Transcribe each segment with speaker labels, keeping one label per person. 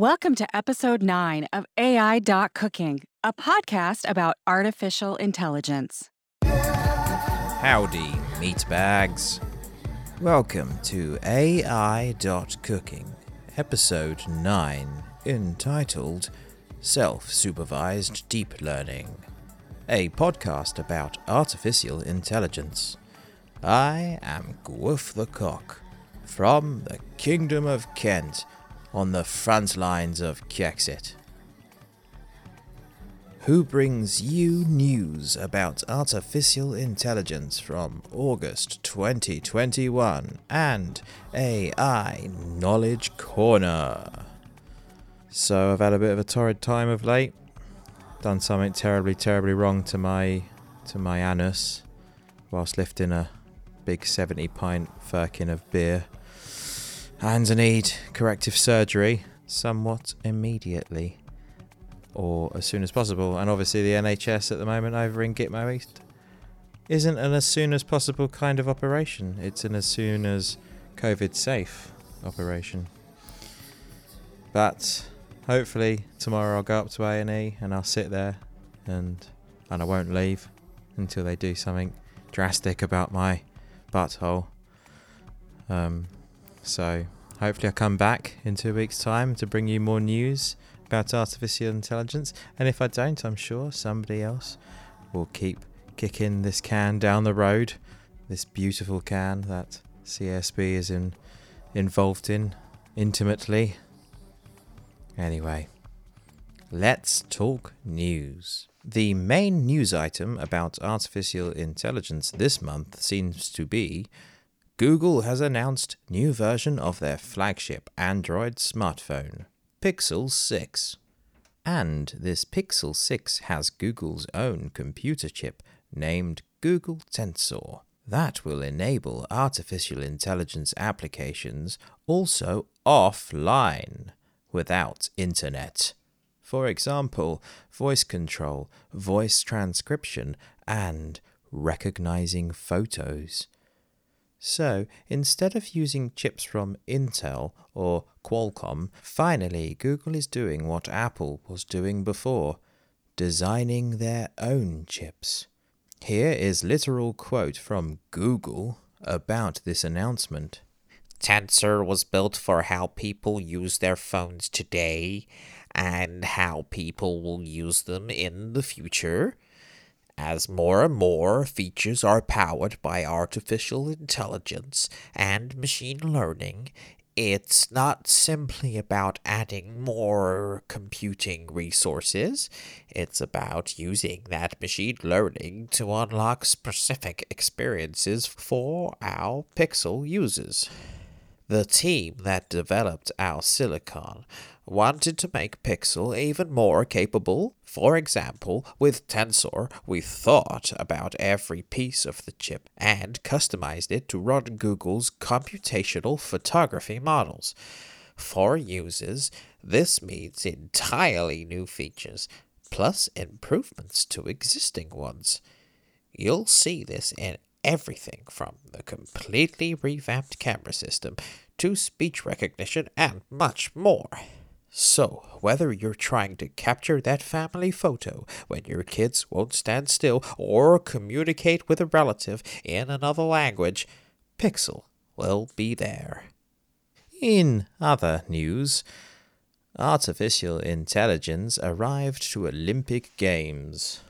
Speaker 1: Welcome to episode 9 of AI Cooking, a podcast about artificial intelligence.
Speaker 2: Howdy, meatbags. Welcome to AI Dot Cooking, episode 9, entitled Self Supervised Deep Learning, a podcast about artificial intelligence. I am Gwoof the Cock from the Kingdom of Kent on the front lines of Kexit. Who brings you news about artificial intelligence from August 2021 and AI Knowledge Corner? So, I've had a bit of a torrid time of late. Done something terribly, terribly wrong to my to my anus whilst lifting a big 70 pint firkin of beer and I need corrective surgery somewhat immediately or as soon as possible. And obviously, the NHS at the moment over in Gitmo East isn't an as soon as possible kind of operation, it's an as soon as COVID safe operation. But hopefully tomorrow I'll go up to A&E and I'll sit there and and I won't leave until they do something drastic about my butthole. Um, so hopefully, I'll come back in two weeks' time to bring you more news about artificial intelligence. And if I don't, I'm sure somebody else will keep kicking this can down the road. This beautiful can that CSB is in, involved in intimately. Anyway, let's talk news. The main news item about artificial intelligence this month seems to be Google has announced new version of their flagship Android smartphone, Pixel 6. And this Pixel 6 has Google's own computer chip named Google Tensor that will enable artificial intelligence applications also offline without internet. For example, voice control, voice transcription, and recognizing photos. So, instead of using chips from Intel or Qualcomm, finally Google is doing what Apple was doing before designing their own chips. Here is literal quote from Google about this announcement.
Speaker 3: Tensor was built for how people use their phones today and how people will use them in the future. As more and more features are powered by artificial intelligence and machine learning, it's not simply about adding more computing resources. It's about using that machine learning to unlock specific experiences for our Pixel users. The team that developed our silicon wanted to make Pixel even more capable. For example, with Tensor, we thought about every piece of the chip and customized it to run Google's computational photography models. For users, this means entirely new features, plus improvements to existing ones. You'll see this in everything from the completely revamped camera system to speech recognition and much more. So, whether you're trying to capture that family photo when your kids won't stand still or communicate with a relative in another language, Pixel will be there.
Speaker 2: In other news, artificial intelligence arrived to Olympic Games.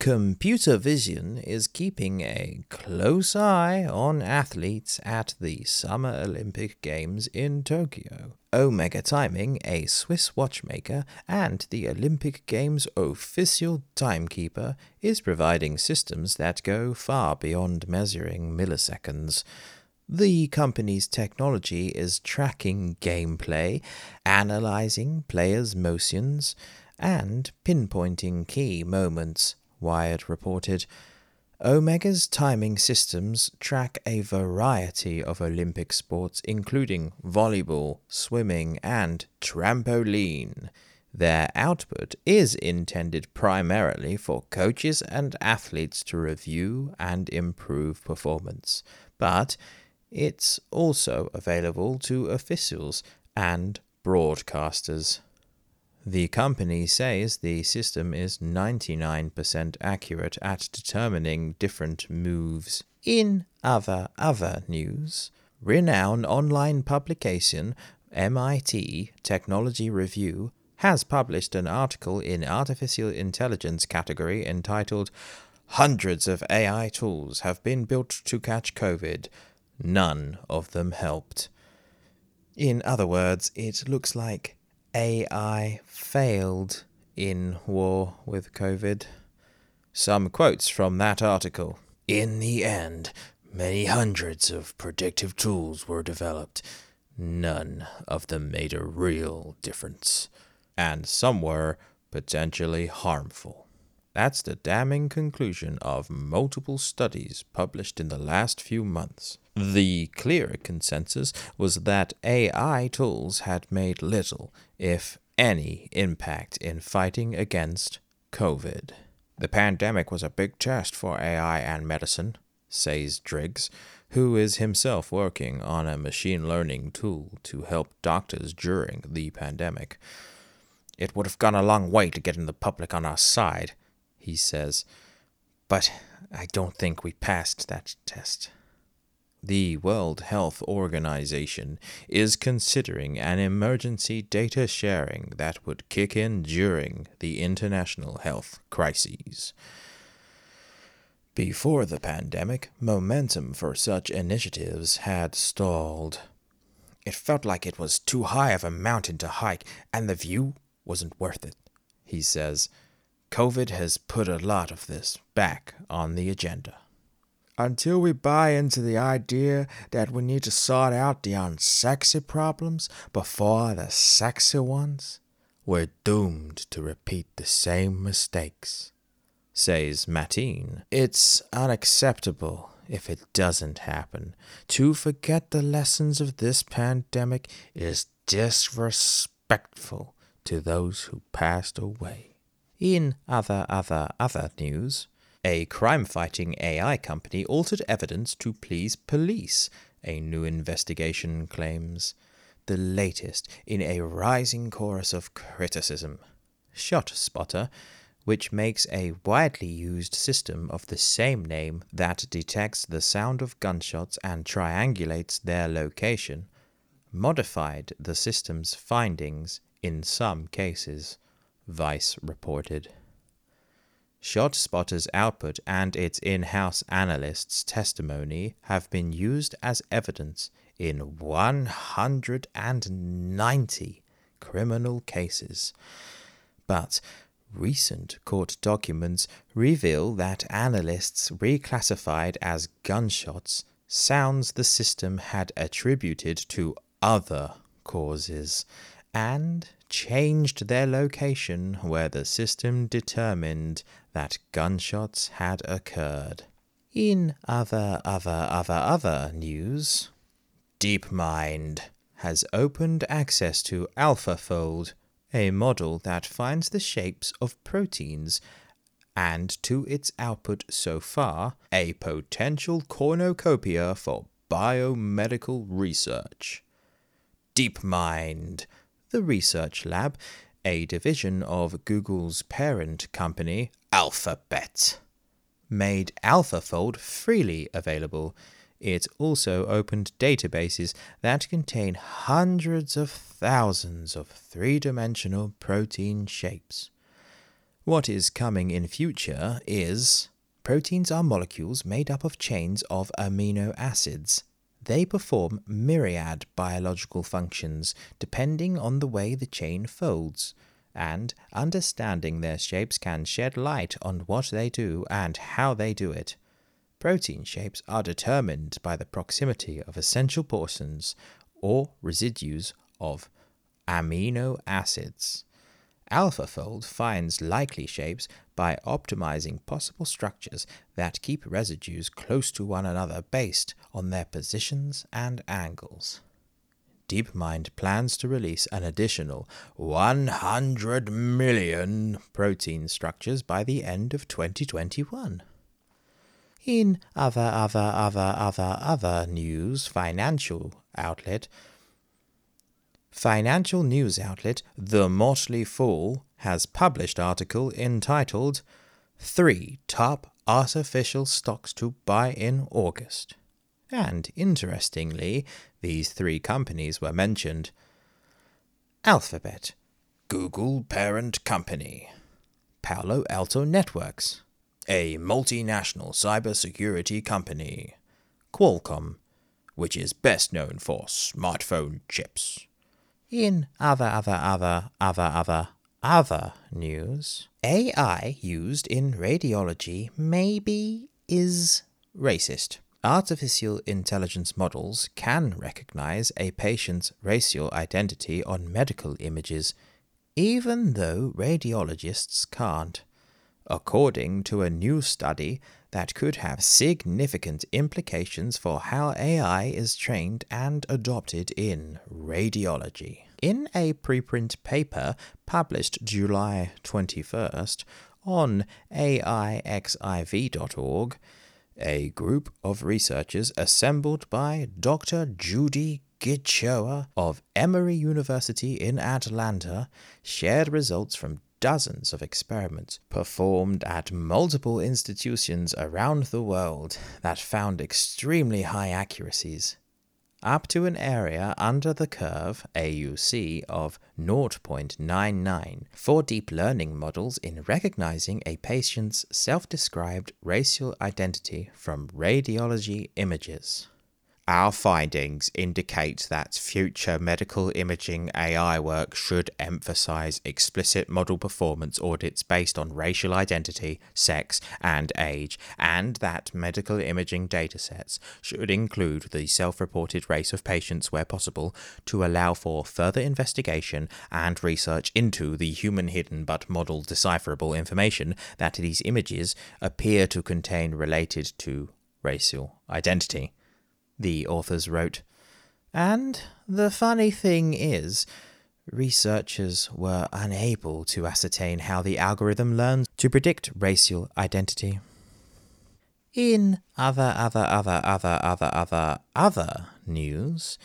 Speaker 2: Computer vision is keeping a close eye on athletes at the Summer Olympic Games in Tokyo. Omega Timing, a Swiss watchmaker and the Olympic Games official timekeeper, is providing systems that go far beyond measuring milliseconds. The company's technology is tracking gameplay, analyzing players' motions, and pinpointing key moments Wired reported. Omega's timing systems track a variety of Olympic sports, including volleyball, swimming, and trampoline. Their output is intended primarily for coaches and athletes to review and improve performance, but it's also available to officials and broadcasters. The company says the system is 99% accurate at determining different moves. In other other news, renowned online publication MIT Technology Review has published an article in artificial intelligence category entitled Hundreds of AI tools have been built to catch COVID. None of them helped. In other words, it looks like AI failed in war with COVID. Some quotes from that article. In the end, many hundreds of predictive tools were developed. None of them made a real difference. And some were potentially harmful. That's the damning conclusion of multiple studies published in the last few months. The clear consensus was that AI tools had made little, if any, impact in fighting against COVID. The pandemic was a big test for AI and medicine, says Driggs, who is himself working on a machine learning tool to help doctors during the pandemic. It would have gone a long way to getting the public on our side, he says, but I don't think we passed that test. The World Health Organization is considering an emergency data sharing that would kick in during the international health crises. Before the pandemic, momentum for such initiatives had stalled. It felt like it was too high of a mountain to hike, and the view wasn't worth it, he says. COVID has put a lot of this back on the agenda. Until we buy into the idea that we need to sort out the unsexy problems before the sexy ones, we're doomed to repeat the same mistakes, says Mateen. It's unacceptable if it doesn't happen. To forget the lessons of this pandemic is disrespectful to those who passed away. In other, other, other news, a crime fighting AI company altered evidence to please police, a new investigation claims. The latest in a rising chorus of criticism. ShotSpotter, which makes a widely used system of the same name that detects the sound of gunshots and triangulates their location, modified the system's findings in some cases. Vice reported. ShotSpotter's output and its in house analyst's testimony have been used as evidence in 190 criminal cases. But recent court documents reveal that analysts reclassified as gunshots sounds the system had attributed to other causes and changed their location where the system determined that gunshots had occurred. In other, other, other, other news, DeepMind has opened access to AlphaFold, a model that finds the shapes of proteins, and to its output so far, a potential cornucopia for biomedical research. DeepMind the Research Lab, a division of Google's parent company, Alphabet, made AlphaFold freely available. It also opened databases that contain hundreds of thousands of three dimensional protein shapes. What is coming in future is proteins are molecules made up of chains of amino acids. They perform myriad biological functions depending on the way the chain folds, and understanding their shapes can shed light on what they do and how they do it. Protein shapes are determined by the proximity of essential portions or residues of amino acids. AlphaFold finds likely shapes by optimizing possible structures that keep residues close to one another based on their positions and angles. DeepMind plans to release an additional 100 million protein structures by the end of 2021. In other, other, other, other, other news, financial outlet Financial news outlet The Motley Fool has published article entitled Three Top Artificial Stocks to Buy in August. And interestingly, these three companies were mentioned Alphabet, Google parent company, Palo Alto Networks, a multinational cybersecurity company, Qualcomm, which is best known for smartphone chips. In other, other, other, other, other, other news, AI used in radiology maybe is racist. Artificial intelligence models can recognize a patient's racial identity on medical images, even though radiologists can't. According to a new study that could have significant implications for how AI is trained and adopted in radiology. In a preprint paper published July 21st on AIXIV.org, a group of researchers assembled by Dr. Judy Gichoya of Emory University in Atlanta shared results from dozens of experiments performed at multiple institutions around the world that found extremely high accuracies up to an area under the curve AUC of 0.99 for deep learning models in recognizing a patient's self described racial identity from radiology images. Our findings indicate that future medical imaging AI work should emphasize explicit model performance audits based on racial identity, sex, and age, and that medical imaging datasets should include the self reported race of patients where possible to allow for further investigation and research into the human hidden but model decipherable information that these images appear to contain related to racial identity the authors wrote. And the funny thing is, researchers were unable to ascertain how the algorithm learns to predict racial identity. In other, other, other, other, other, other, other news,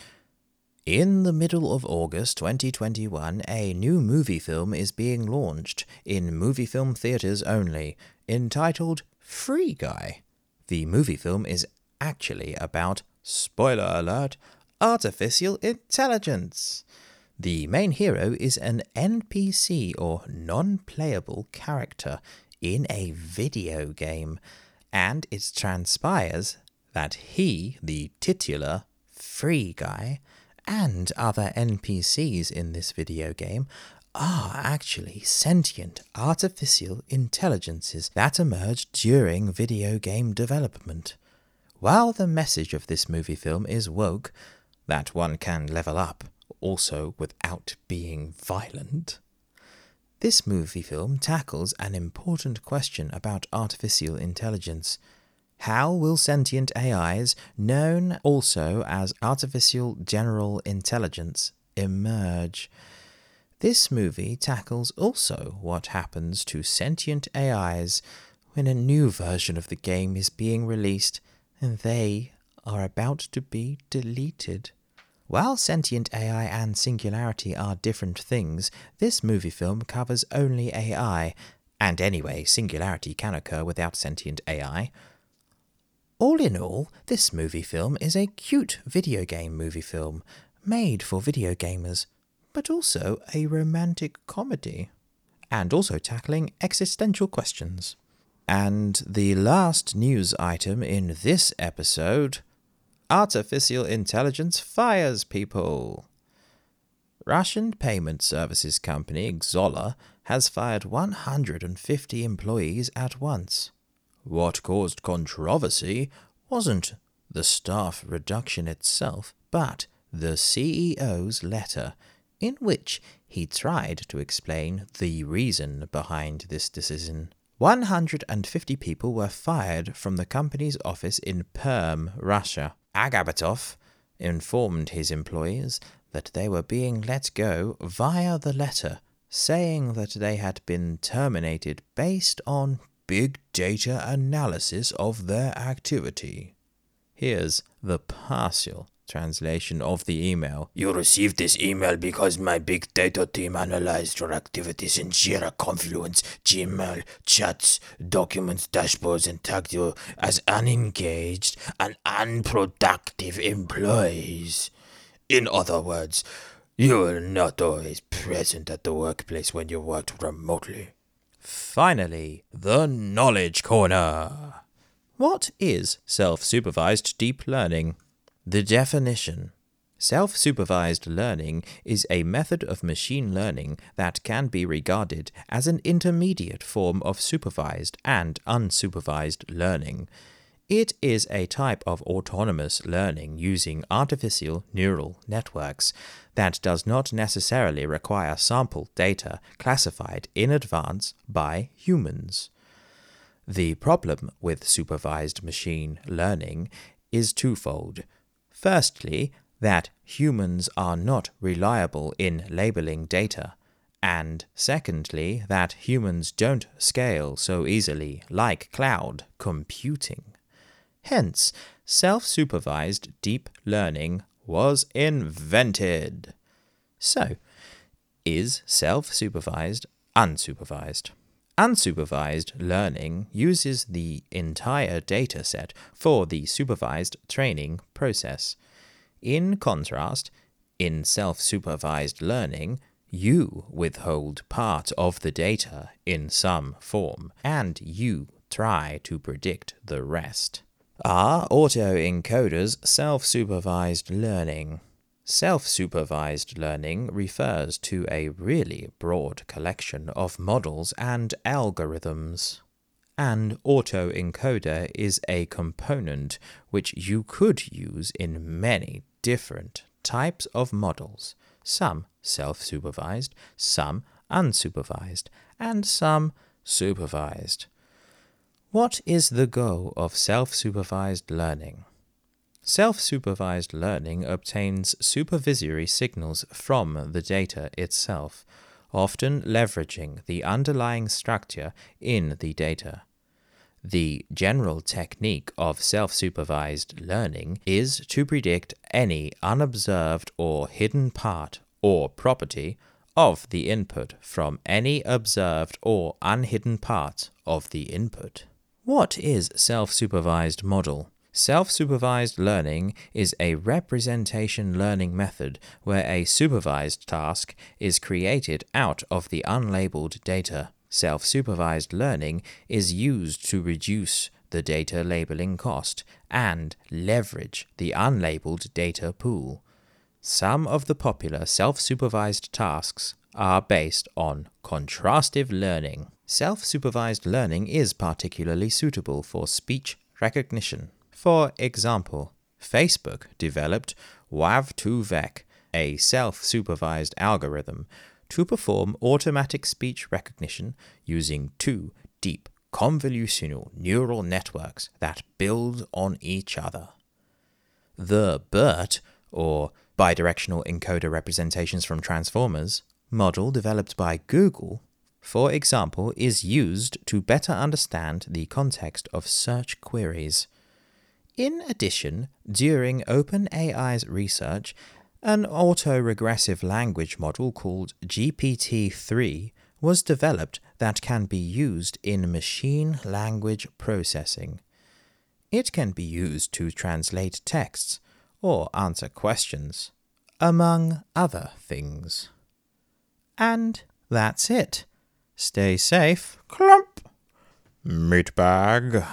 Speaker 2: in the middle of August 2021, a new movie film is being launched in movie film theaters only, entitled Free Guy. The movie film is actually about spoiler alert, artificial intelligence. The main hero is an NPC or non playable character in a video game, and it transpires that he, the titular free guy, and other NPCs in this video game are actually sentient artificial intelligences that emerged during video game development. While the message of this movie film is woke, that one can level up also without being violent, this movie film tackles an important question about artificial intelligence. How will sentient AIs, known also as artificial general intelligence, emerge? This movie tackles also what happens to sentient AIs when a new version of the game is being released and they are about to be deleted. While sentient AI and singularity are different things, this movie film covers only AI, and anyway, singularity can occur without sentient AI. All in all, this movie film is a cute video game movie film, made for video gamers, but also a romantic comedy, and also tackling existential questions. And the last news item in this episode Artificial intelligence fires people. Russian payment services company Xsolla has fired 150 employees at once. What caused controversy wasn't the staff reduction itself, but the CEO's letter, in which he tried to explain the reason behind this decision. 150 people were fired from the company's office in Perm, Russia. Agapitov informed his employees that they were being let go via the letter, saying that they had been terminated based on big data analysis of their activity. Here's the partial translation of the email.
Speaker 4: You received this email because my big data team analyzed your activities in Jira, Confluence, Gmail, chats, documents, dashboards, and tagged you as unengaged and unproductive employees. In other words, you were not always present at the workplace when you worked remotely.
Speaker 2: Finally, the Knowledge Corner. What is self supervised deep learning? The definition Self supervised learning is a method of machine learning that can be regarded as an intermediate form of supervised and unsupervised learning. It is a type of autonomous learning using artificial neural networks that does not necessarily require sample data classified in advance by humans. The problem with supervised machine learning is twofold. Firstly, that humans are not reliable in labeling data, and secondly, that humans don't scale so easily like cloud computing. Hence, self supervised deep learning was invented. So, is self supervised unsupervised? Unsupervised learning uses the entire data set for the supervised training process. In contrast, in self supervised learning, you withhold part of the data in some form, and you try to predict the rest. Are autoencoders self supervised learning? Self supervised learning refers to a really broad collection of models and algorithms. An autoencoder is a component which you could use in many different types of models, some self supervised, some unsupervised, and some supervised. What is the goal of self supervised learning? Self supervised learning obtains supervisory signals from the data itself, often leveraging the underlying structure in the data. The general technique of self supervised learning is to predict any unobserved or hidden part or property of the input from any observed or unhidden part of the input. What is self supervised model? Self supervised learning is a representation learning method where a supervised task is created out of the unlabeled data. Self supervised learning is used to reduce the data labeling cost and leverage the unlabeled data pool. Some of the popular self supervised tasks are based on contrastive learning. Self supervised learning is particularly suitable for speech recognition. For example, Facebook developed WAV2VEC, a self supervised algorithm, to perform automatic speech recognition using two deep convolutional neural networks that build on each other. The BERT, or bidirectional encoder representations from transformers, model developed by Google, for example, is used to better understand the context of search queries. In addition, during OpenAI's research, an autoregressive language model called GPT 3 was developed that can be used in machine language processing. It can be used to translate texts or answer questions, among other things. And that's it. Stay safe. Clump. Meatbag.